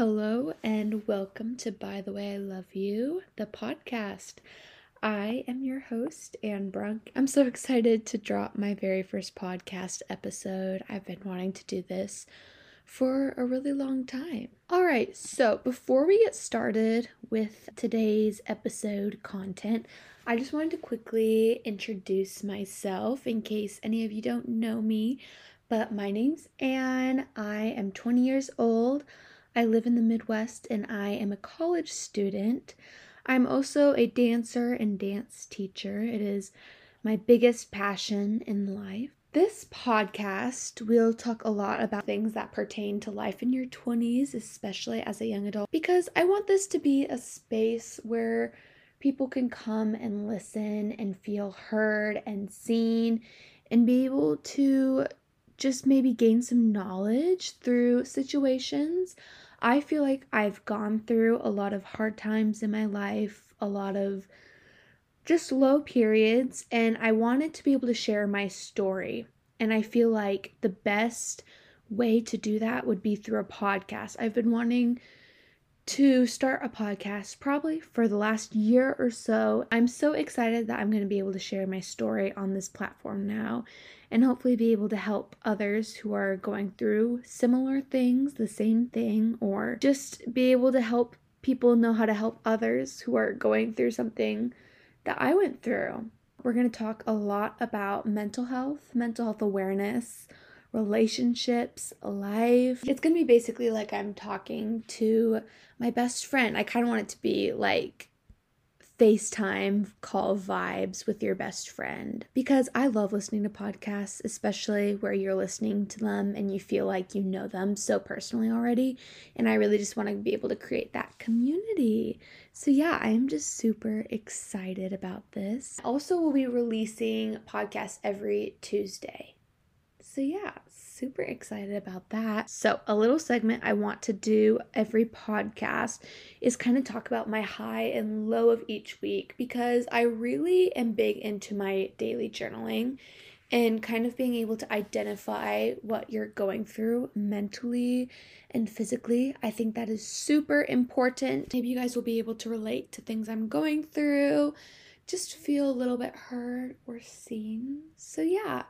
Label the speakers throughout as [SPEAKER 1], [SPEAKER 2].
[SPEAKER 1] Hello, and welcome to Bye the Way I Love You, the podcast. I am your host, Anne Brunk. I'm so excited to drop my very first podcast episode. I've been wanting to do this for a really long time. All right, so before we get started with today's episode content, I just wanted to quickly introduce myself in case any of you don't know me. But my name's Anne. I am 20 years old. I live in the Midwest and I am a college student. I'm also a dancer and dance teacher. It is my biggest passion in life. This podcast will talk a lot about things that pertain to life in your 20s, especially as a young adult, because I want this to be a space where people can come and listen and feel heard and seen and be able to just maybe gain some knowledge through situations. I feel like I've gone through a lot of hard times in my life, a lot of just low periods, and I wanted to be able to share my story. And I feel like the best way to do that would be through a podcast. I've been wanting to start a podcast probably for the last year or so. I'm so excited that I'm going to be able to share my story on this platform now and hopefully be able to help others who are going through similar things, the same thing, or just be able to help people know how to help others who are going through something that I went through. We're going to talk a lot about mental health, mental health awareness, relationships, life. It's going to be basically like I'm talking to my best friend. I kind of want it to be like FaceTime call vibes with your best friend because I love listening to podcasts, especially where you're listening to them and you feel like you know them so personally already. And I really just want to be able to create that community. So, yeah, I am just super excited about this. Also, we'll be releasing podcasts every Tuesday. So, yeah, super excited about that. So, a little segment I want to do every podcast is kind of talk about my high and low of each week because I really am big into my daily journaling and kind of being able to identify what you're going through mentally and physically. I think that is super important. Maybe you guys will be able to relate to things I'm going through, just feel a little bit heard or seen. So, yeah.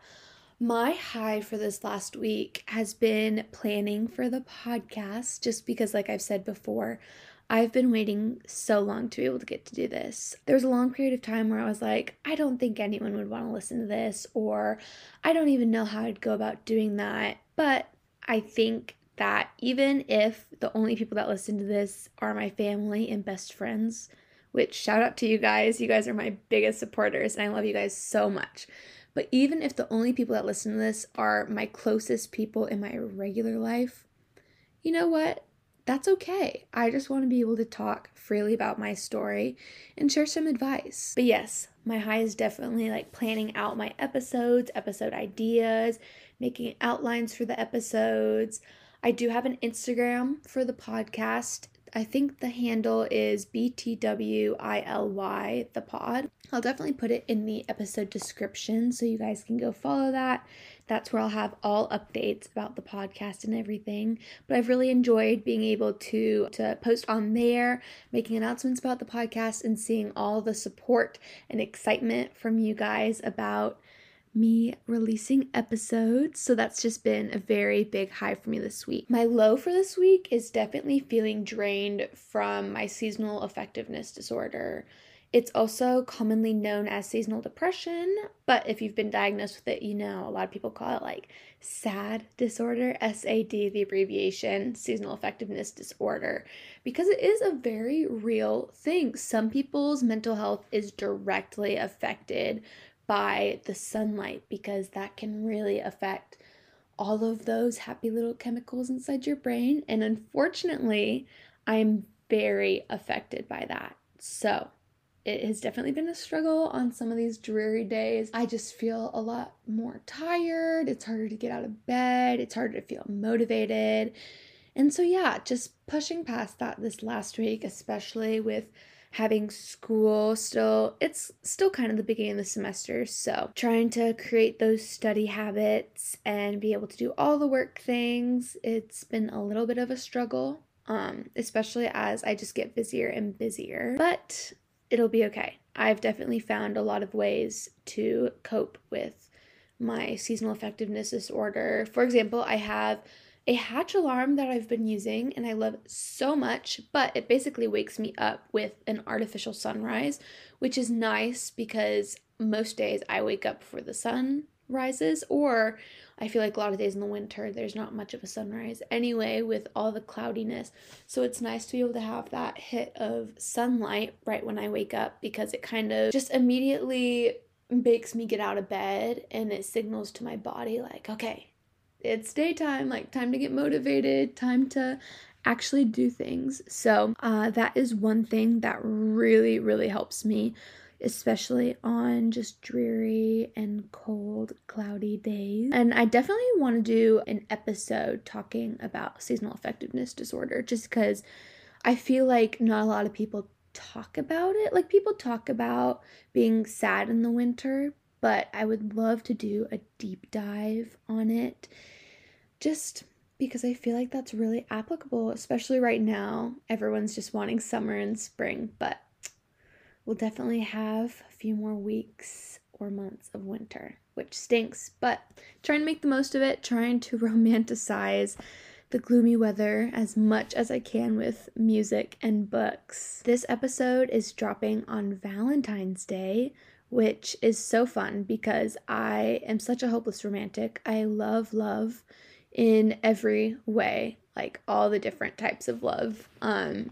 [SPEAKER 1] My high for this last week has been planning for the podcast, just because, like I've said before, I've been waiting so long to be able to get to do this. There was a long period of time where I was like, I don't think anyone would want to listen to this, or I don't even know how I'd go about doing that. But I think that even if the only people that listen to this are my family and best friends, which shout out to you guys, you guys are my biggest supporters, and I love you guys so much. But even if the only people that listen to this are my closest people in my regular life, you know what? That's okay. I just want to be able to talk freely about my story and share some advice. But yes, my high is definitely like planning out my episodes, episode ideas, making outlines for the episodes. I do have an Instagram for the podcast. I think the handle is BTWILY, the pod. I'll definitely put it in the episode description so you guys can go follow that. That's where I'll have all updates about the podcast and everything. But I've really enjoyed being able to to post on there, making announcements about the podcast and seeing all the support and excitement from you guys about me releasing episodes. So that's just been a very big high for me this week. My low for this week is definitely feeling drained from my seasonal affectiveness disorder. It's also commonly known as seasonal depression, but if you've been diagnosed with it, you know a lot of people call it like SAD disorder, SAD, the abbreviation, seasonal affectiveness disorder, because it is a very real thing. Some people's mental health is directly affected by the sunlight because that can really affect all of those happy little chemicals inside your brain. And unfortunately, I'm very affected by that. So, it has definitely been a struggle on some of these dreary days. I just feel a lot more tired. It's harder to get out of bed. It's harder to feel motivated. And so, yeah, just pushing past that this last week, especially with having school still it's still kind of the beginning of the semester so trying to create those study habits and be able to do all the work things it's been a little bit of a struggle um, especially as I just get busier and busier. But it'll be okay. I've definitely found a lot of ways to cope with my seasonal effectiveness disorder. For example, I have a hatch alarm that I've been using and I love so much, but it basically wakes me up with an artificial sunrise, which is nice because most days I wake up before the sun rises, or I feel like a lot of days in the winter there's not much of a sunrise anyway with all the cloudiness. So it's nice to be able to have that hit of sunlight right when I wake up because it kind of just immediately makes me get out of bed and it signals to my body like, okay, it's daytime, like time to get motivated, time to actually do things. So, uh, that is one thing that really, really helps me, especially on just dreary and cold, cloudy days. And I definitely want to do an episode talking about seasonal effectiveness disorder just because I feel like not a lot of people talk about it. Like, people talk about being sad in the winter, but I would love to do a deep dive on it just because I feel like that's really applicable, especially right now. Everyone's just wanting summer and spring, but we'll definitely have a few more weeks or months of winter, which stinks, but trying to make the most of it, trying to romanticize the gloomy weather as much as I can with music and books. This episode is dropping on Valentine's Day, which is so fun because I am such a hopeless romantic. I love love in every way, like all the different types of love. Um,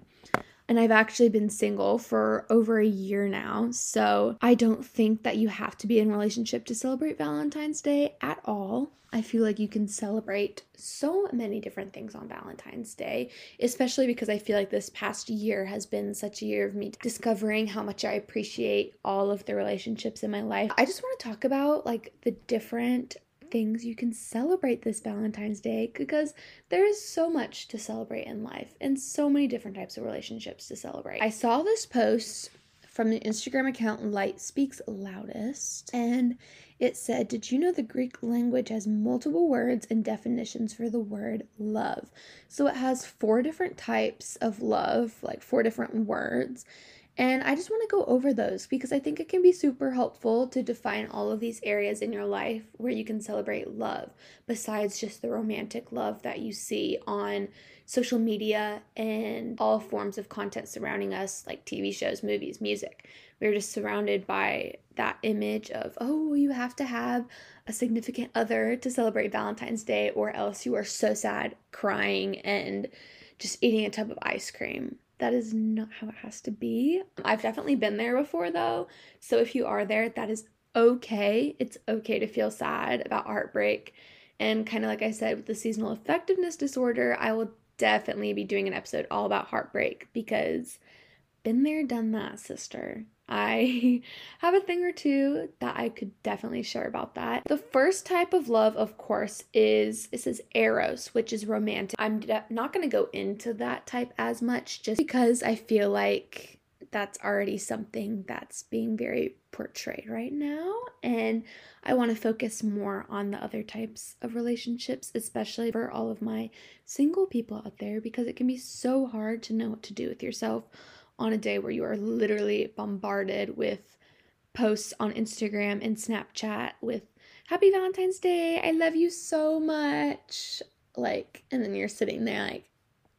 [SPEAKER 1] and I've actually been single for over a year now. So I don't think that you have to be in a relationship to celebrate Valentine's Day at all. I feel like you can celebrate so many different things on Valentine's Day, especially because I feel like this past year has been such a year of me discovering how much I appreciate all of the relationships in my life. I just want to talk about like the different things you can celebrate this Valentine's Day because there is so much to celebrate in life and so many different types of relationships to celebrate. I saw this post from the Instagram account Light Speaks Loudest and it said, Did you know the Greek language has multiple words and definitions for the word love? So it has four different types of love, like four different words. And I just want to go over those because I think it can be super helpful to define all of these areas in your life where you can celebrate love, besides just the romantic love that you see on social media and all forms of content surrounding us, like TV shows, movies, music. We're just surrounded by that image of, oh, you have to have a significant other to celebrate Valentine's Day, or else you are so sad, crying, and just eating a tub of ice cream that is not how it has to be. I've definitely been there before though. So if you are there, that is okay. It's okay to feel sad about heartbreak. And kind of like I said with the seasonal effectiveness disorder, I will definitely be doing an episode all about heartbreak because been there, done that, sister. I have a thing or two that I could definitely share about that. The first type of love, of course, is it says eros, which is romantic. I'm not going to go into that type as much just because I feel like that's already something that's being very portrayed right now. And I want to focus more on the other types of relationships, especially for all of my single people out there, because it can be so hard to know what to do with yourself on a day where you are literally bombarded with posts on Instagram and Snapchat with Happy Valentine's Day, I love you so much. Like, and then you're sitting there like,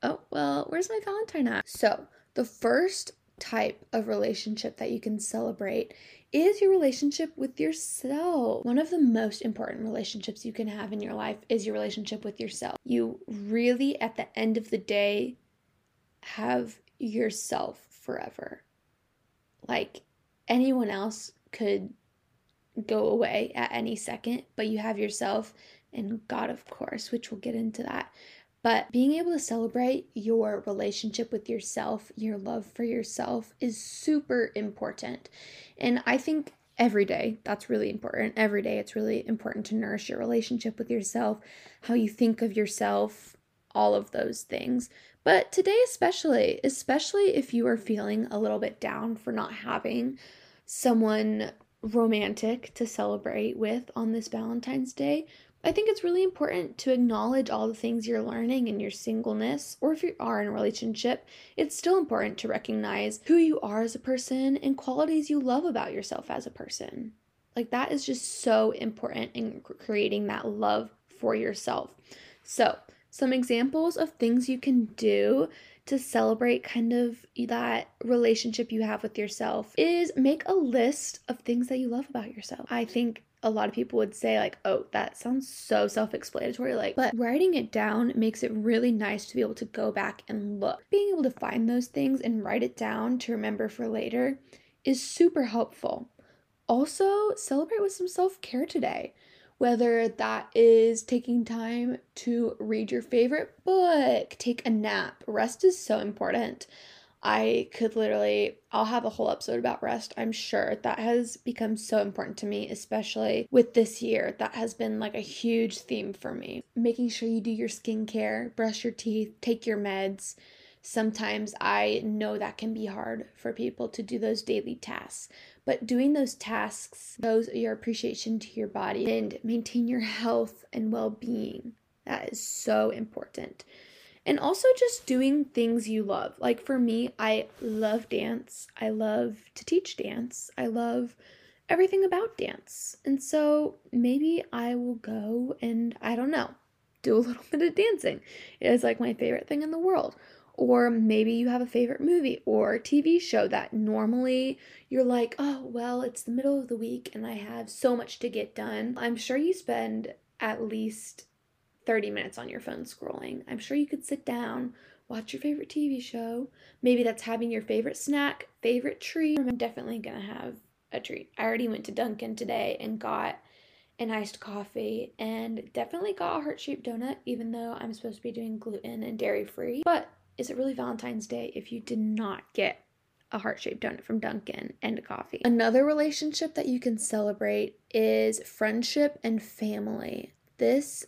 [SPEAKER 1] oh, well, where's my Valentine at? So, the first type of relationship that you can celebrate is your relationship with yourself. One of the most important relationships you can have in your life is your relationship with yourself. You really, at the end of the day, have yourself forever. Like anyone else could go away at any second, but you have yourself and God, of course, which we'll get into that. But being able to celebrate your relationship with yourself, your love for yourself, is super important. And I think every day that's really important. Every day it's really important to nourish your relationship with yourself, how you think of yourself, all of those things. But today, especially, especially if you are feeling a little bit down for not having someone romantic to celebrate with on this Valentine's Day, I think it's really important to acknowledge all the things you're learning in your singleness, or if you are in a relationship, it's still important to recognize who you are as a person and qualities you love about yourself as a person. Like, that is just so important in creating that love for yourself. So, some examples of things you can do to celebrate kind of that relationship you have with yourself is make a list of things that you love about yourself. I think a lot of people would say like oh that sounds so self-explanatory like but writing it down makes it really nice to be able to go back and look. Being able to find those things and write it down to remember for later is super helpful. Also celebrate with some self-care today whether that is taking time to read your favorite book, take a nap. Rest is so important. I could literally, I'll have a whole episode about rest, I'm sure. That has become so important to me, especially with this year. That has been like a huge theme for me. Making sure you do your skincare, brush your teeth, take your meds. Sometimes I know that can be hard for people to do those daily tasks. But doing those tasks shows your appreciation to your body and maintain your health and well being. That is so important. And also just doing things you love. Like for me, I love dance. I love to teach dance. I love everything about dance. And so maybe I will go and I don't know, do a little bit of dancing. It is like my favorite thing in the world. Or maybe you have a favorite movie or TV show that normally you're like, oh, well, it's the middle of the week and I have so much to get done. I'm sure you spend at least 30 minutes on your phone scrolling. I'm sure you could sit down, watch your favorite TV show. Maybe that's having your favorite snack, favorite treat. I'm definitely gonna have a treat. I already went to Dunkin' today and got an iced coffee and definitely got a heart shaped donut, even though I'm supposed to be doing gluten and dairy free. But is it really Valentine's Day if you did not get a heart shaped donut from Dunkin' and a coffee? Another relationship that you can celebrate is friendship and family. This,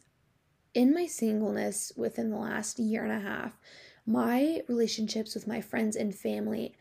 [SPEAKER 1] in my singleness within the last year and a half, my relationships with my friends and family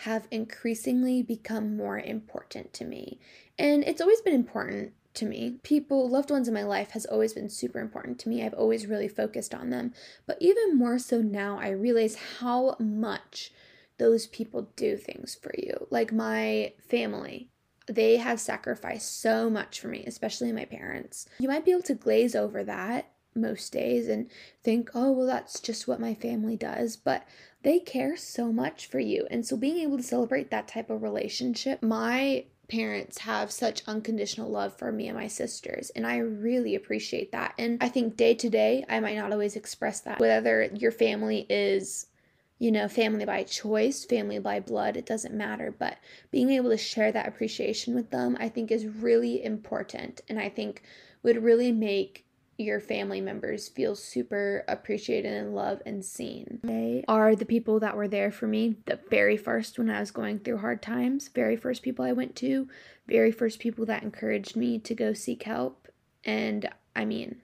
[SPEAKER 1] have increasingly become more important to me. And it's always been important to me. People, loved ones in my life has always been super important to me. I've always really focused on them. But even more so now, I realize how much those people do things for you. Like my family, they have sacrificed so much for me, especially my parents. You might be able to glaze over that most days and think, oh, well, that's just what my family does. But they care so much for you. And so being able to celebrate that type of relationship, my parents have such unconditional love for me and my sisters and i really appreciate that. And i think day to day i might not always express that. Whether your family is you know family by choice family by blood it doesn't matter. But being able to share that appreciation with them i think is really important and i think would really make your family members feel super appreciated and loved and seen. They are the people that were there for me the very first when I was going through hard times, very first people I went to, very first people that encouraged me to go seek help. And I mean,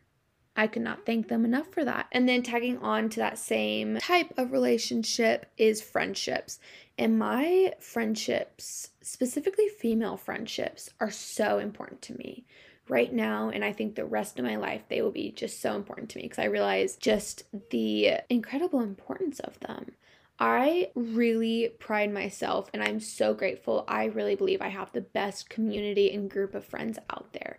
[SPEAKER 1] I could not thank them enough for that. And then tagging on to that same type of relationship is friendships. And my friendships, specifically female friendships, are so important to me right now and I think the rest of my life they will be just so important to me because I realize just the incredible importance of them. I really pride myself and I'm so grateful. I really believe I have the best community and group of friends out there.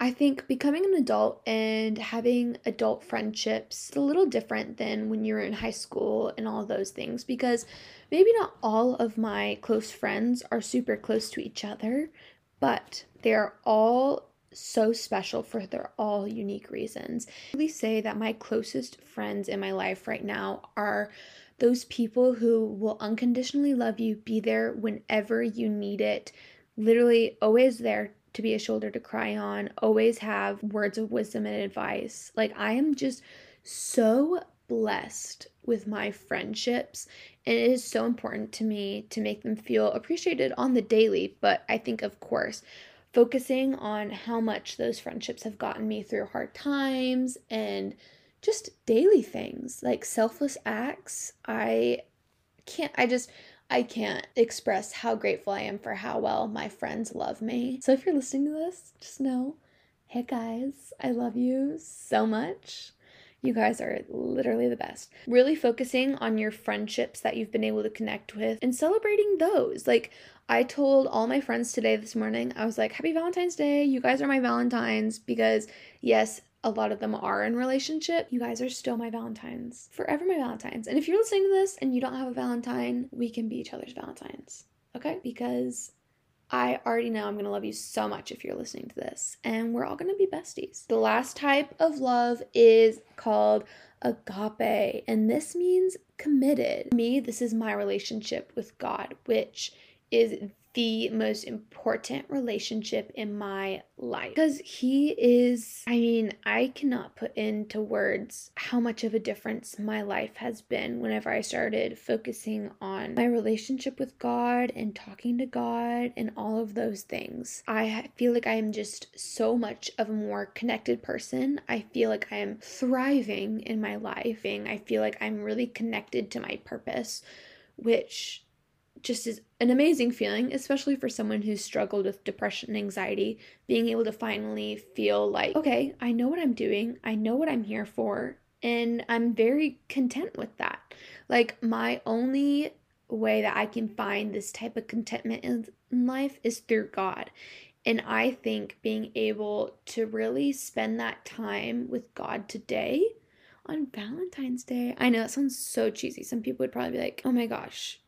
[SPEAKER 1] I think becoming an adult and having adult friendships is a little different than when you're in high school and all those things because maybe not all of my close friends are super close to each other, but they're all so special for their all unique reasons. I really say that my closest friends in my life right now are those people who will unconditionally love you, be there whenever you need it, literally always there to be a shoulder to cry on, always have words of wisdom and advice. Like, I am just so blessed with my friendships, and it is so important to me to make them feel appreciated on the daily. But I think, of course, focusing on how much those friendships have gotten me through hard times and just daily things like selfless acts. I can't, I just, I can't express how grateful I am for how well my friends love me. So if you're listening to this, just know Hey guys, I love you so much. You guys are literally the best. Really focusing on your friendships that you've been able to connect with and celebrating those. Like, I told all my friends today this morning, I was like, Happy Valentine's Day. You guys are my Valentines because, yes, a lot of them are in relationship. You guys are still my Valentines. Forever my Valentines. And if you're listening to this and you don't have a Valentine, we can be each other's Valentines. Okay? Because I already know I'm to love you so much if you're listening to this, and we're all to be besties. The last type of love is called agape, and this means committed. For me, this is my relationship with God, which is the most important relationship in my life because he is, I mean, I cannot put into words how much of a difference my life has been whenever I started focusing on my relationship with God and talking to God and all of those things. I feel like I am just so much of a more connected person. I feel like I am thriving in my life. I feel like I'm really connected to my purpose, which just is an amazing feeling, especially for someone who's struggled with depression and anxiety, being able to finally feel like, okay, I know what I'm doing, I know what I'm here for, and I'm very content with that. Like, my only way that I can find this type of contentment in, life is through God. And I think being able to really spend that time with God today on Valentine's Day, I know that sounds so cheesy. Some people would probably be like, oh my gosh,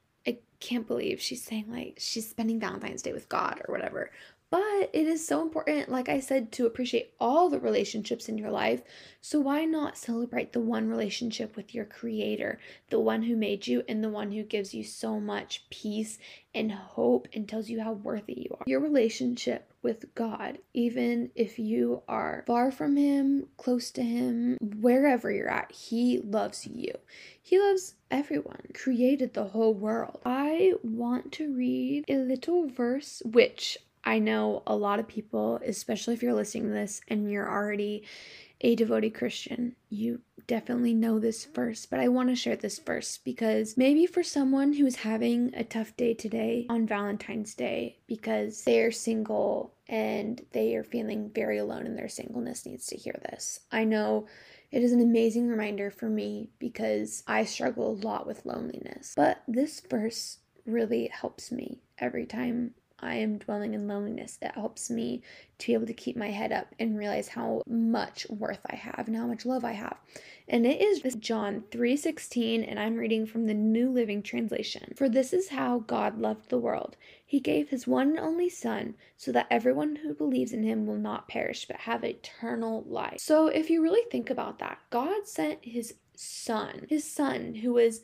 [SPEAKER 1] can't believe she's saying like she's spending Valentine's Day with God or whatever. But it is so important, like I said, to appreciate all the relationships in your life. So why not celebrate the one relationship with your creator, the one who made you and the one who gives you so much peace and hope and tells you how worthy you are? Your relationship with God, even if you are far from Him, close to Him, wherever you're at, He loves you. He loves everyone, created the whole world. I want to read a little verse which I know a lot of people, especially if you're listening to this and you're already a devoted Christian, you definitely know this first, but I want to share this first because maybe for someone who is having a tough day today on Valentine's Day because they're single and they are feeling very alone in their singleness needs to hear this. I know it is an amazing reminder for me because I struggle a lot with loneliness, but this verse really helps me every time I am dwelling in loneliness. It helps me to be able to keep my head up and realize how much worth I have and how much love I have. And it is John 3:16 and I'm reading from the New Living Translation. For this is how God loved the world. He gave his one and only son so that everyone who believes in him will not perish but have eternal life. So if you really think about that, God sent his son, his son who was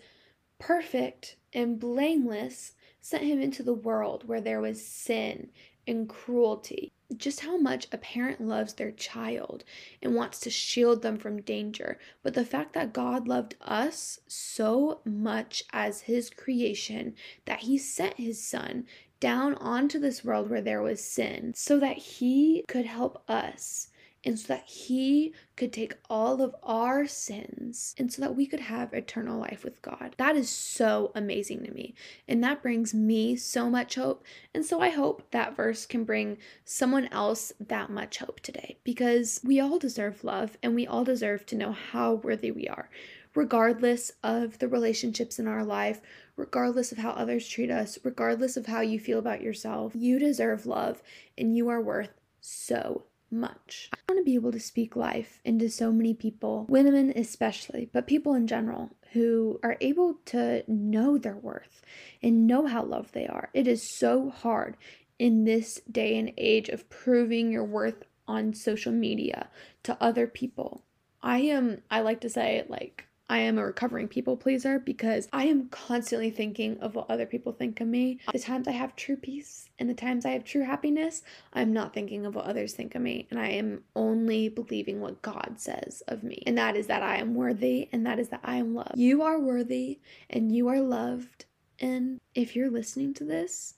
[SPEAKER 1] perfect and blameless sent him into the world where there was sin and cruelty. Just how much a parent loves their child and wants to shield them from danger. But the fact that God loved us so much as his creation that he sent his son down onto this world where there was sin so that he could help us and so that He could take all of our sins and so that we could have eternal life with God. That is so amazing to me. And that brings me so much hope. And so I hope that verse can bring someone else that much hope today because we all deserve love and we all deserve to know how worthy we are. Regardless of the relationships in our life, regardless of how others treat us, regardless of how you feel about yourself, you deserve love and you are worth so much. I want to be able to speak life into so many people, women especially, but people in general who are able to know their worth and know how loved they are. It is so hard in this day and age of proving your worth on social media to other people. I am, I like to say, like, I am a recovering people pleaser because I am constantly thinking of what other people think of me. The times I have true peace and the times I have true happiness, I'm not thinking of what others think of me. And I am only believing what God says of me. And that is that I am worthy and that is that I am loved. You are worthy and you are loved. And if you're listening to this,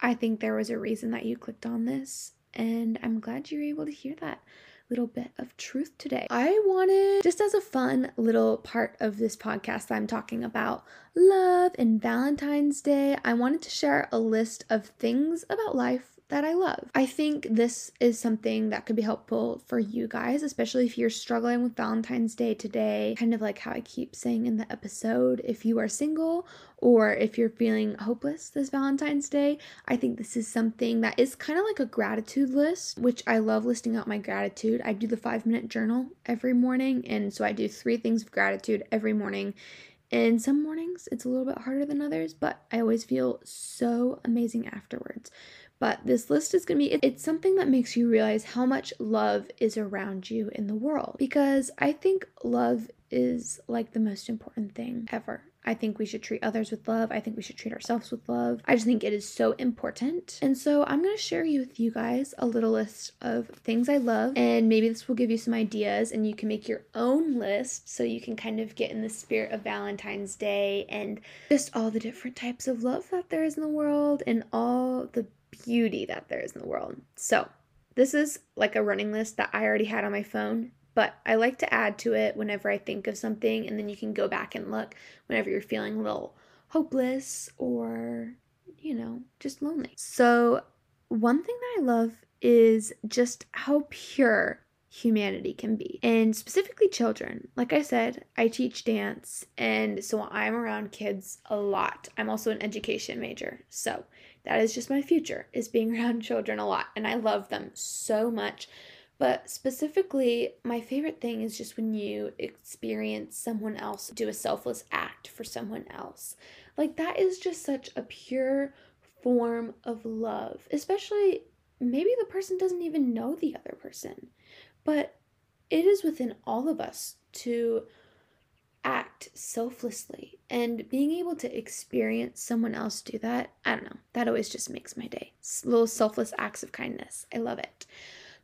[SPEAKER 1] I think there was a reason that you clicked on this. And I'm glad you're able to hear that little bit of truth today. I wanted, just as a fun little part of this podcast I'm talking about love and Valentine's Day, I wanted to share a list of things about life that I love. I think this is something that could be helpful for you guys, especially if you're struggling with Valentine's Day today. Kind of like how I keep saying in the episode if you are single or if you're feeling hopeless this Valentine's Day, I think this is something that is kind of like a gratitude list, which I love listing out my gratitude. I do the five minute journal every morning, and so I do three things of gratitude every morning. And some mornings it's a little bit harder than others, but I always feel so amazing afterwards. But this list is going to be it's something that makes you realize how much love is around you in the world because I think love is like the most important thing ever. I think we should treat others with love. I think we should treat ourselves with love. I just think it is so important. And so I'm going to share with you guys a little list of things I love, and maybe this will give you some ideas, and you can make your own list so you can kind of get in the spirit of Valentine's Day and just all the different types of love that there is in the world and all the beauty that there is in the world. So, this is like a running list that I already had on my phone but I like to add to it whenever I think of something, and then you can go back and look whenever you're feeling a little hopeless or, you know, just lonely. So, one thing that I love is just how pure humanity can be, and specifically children. Like I said, I teach dance, and so I'm around kids a lot. I'm also an education major, so that is just my future is being around children a lot, and I love them so much. But specifically, my favorite thing is just when you experience someone else do a selfless act for someone else. Like, that is just such a pure form of love, especially maybe the person doesn't even know the other person, but it is within all of us to act selflessly and being able to experience someone else do that i don't know that always just makes my day little selfless acts of kindness i love it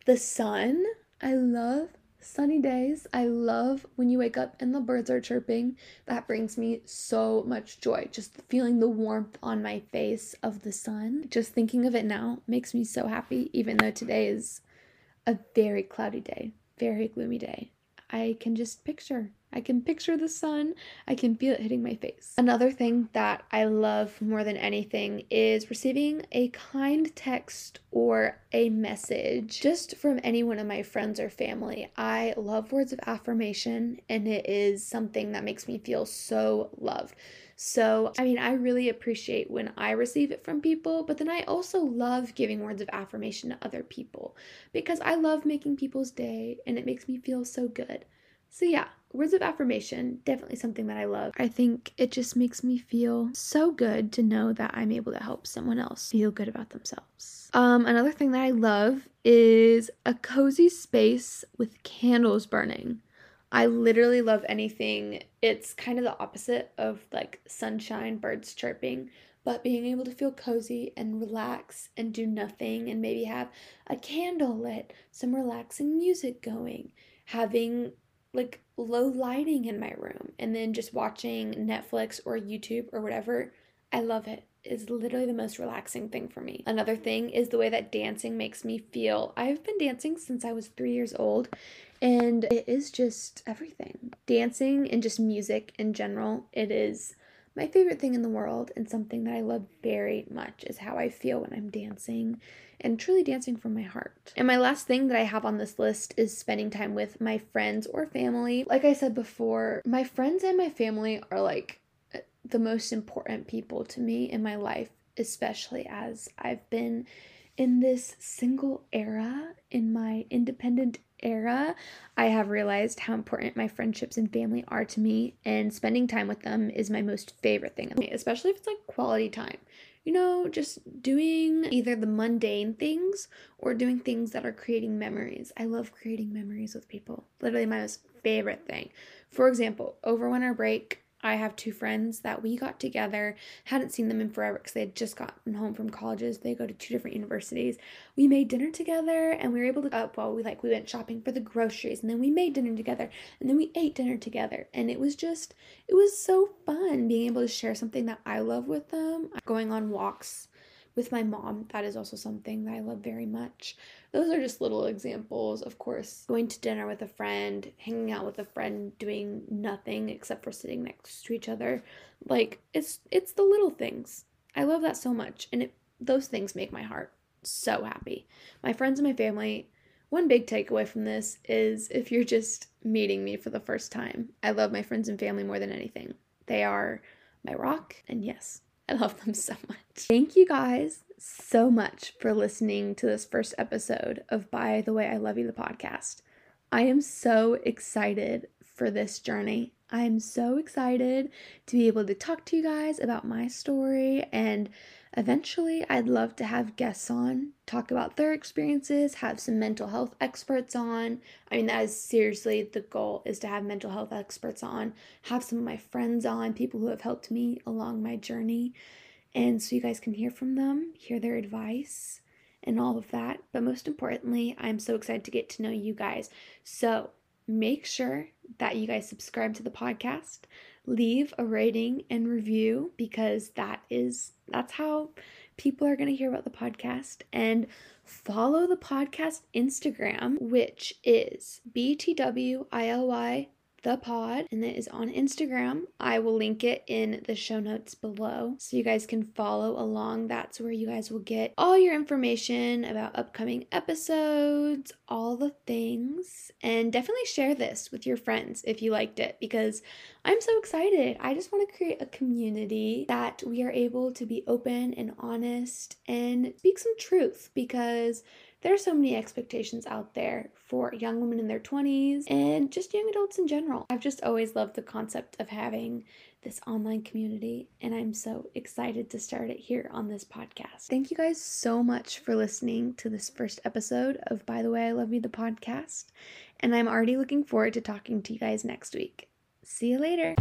[SPEAKER 1] the sun, I love sunny days. I love when you wake up and the birds are chirping. That brings me so much joy. Just feeling the warmth on my face of the sun. Just thinking of it now makes me so happy, even though today is a very cloudy day, very gloomy day. I can just picture I can picture the sun. I can feel it hitting my face. Another thing that I love more than anything is receiving a kind text or a message just from any one of my friends or family. I love words of affirmation, and it is something that makes me feel so loved. So, I mean, I really appreciate when I receive it from people, but then I also love giving words of affirmation to other people because I love making people's day and it makes me feel so good. So, yeah, words of affirmation, definitely something that I love. I think it just makes me feel so good to know that I'm able to help someone else feel good about themselves. Um, another thing that I love is a cozy space with candles burning. I literally love anything. It's kind of the opposite of like sunshine, birds chirping, but being able to feel cozy and relax and do nothing and maybe have a candle lit, some relaxing music going, having like low lighting in my room and then just watching Netflix or YouTube or whatever. I love it. It's literally the most relaxing thing for me. Another thing is the way that dancing makes me feel. I've been dancing since I was three years old, and it is just everything. Dancing and just music in general, it is my favorite thing in the world and something that I love very much is how I feel when I'm dancing and truly dancing from my heart. And my last thing that I have on this list is spending time with my friends or family. Like I said before, my friends and my family are like the most important people to me in my life, especially as I've been in this single era in my independent era, I have realized how important my friendships and family are to me, and spending time with them is my most favorite thing, especially if it's like quality time you know, just doing either the mundane things or doing things that are creating memories. I love creating memories with people. Literally my most favorite thing. For example, over winter break, I have two friends that we got together, hadn't seen them in forever because they had just gotten home from colleges. They go to two different universities. We made dinner together and we were able to up uh, well, we like we went shopping for the groceries and then we made dinner together and then we ate dinner together. And it was just it was so fun being able to share something that I love with them. Going on walks with my mom, that is also something that I love very much. Those are just little examples. Of course, going to dinner with a friend, hanging out with a friend, doing nothing except for sitting next to each other. Like it's it's the little things. I love that so much and it those things make my heart so happy. My friends and my family, one big takeaway from this is if you're just meeting me for the first time, I love my friends and family more than anything. They are my rock, and yes, I love them so much. Thank you guys so much for listening to this first episode of Bye the Way I Love You, the podcast. I am so excited for this journey. I'm so excited to be able to talk to you guys about my story and eventually I'd love to have guests on, talk about their experiences, have some mental health experts on. I mean that is seriously the goal is to have mental health experts on, have some of my friends on, people who have helped me along my journey. And so you guys can hear from them, hear their advice and all of that. But most importantly, I'm so excited to get to know you guys. So make sure that you guys subscribe to the podcast leave a rating and review because that is that's how people are going to hear about the podcast. And follow the podcast Instagram which is BTWILY the pod and it is on Instagram. I will link it in the show notes below so you guys can follow along. That's where you guys will get all your information about upcoming episodes, all the things, and definitely share this with your friends if you liked it because I'm so excited. I just want to create a community that we are able to be open and honest and speak some truth because there are so many expectations out there for young women in their 20s and just young adults in general. I've just always loved the concept of having this online community, and I'm so excited to start it here on this podcast. Thank you guys so much for listening to this first episode of Bye the Way I Love You, the podcast, and I'm already looking forward to talking to you guys next week. See you later.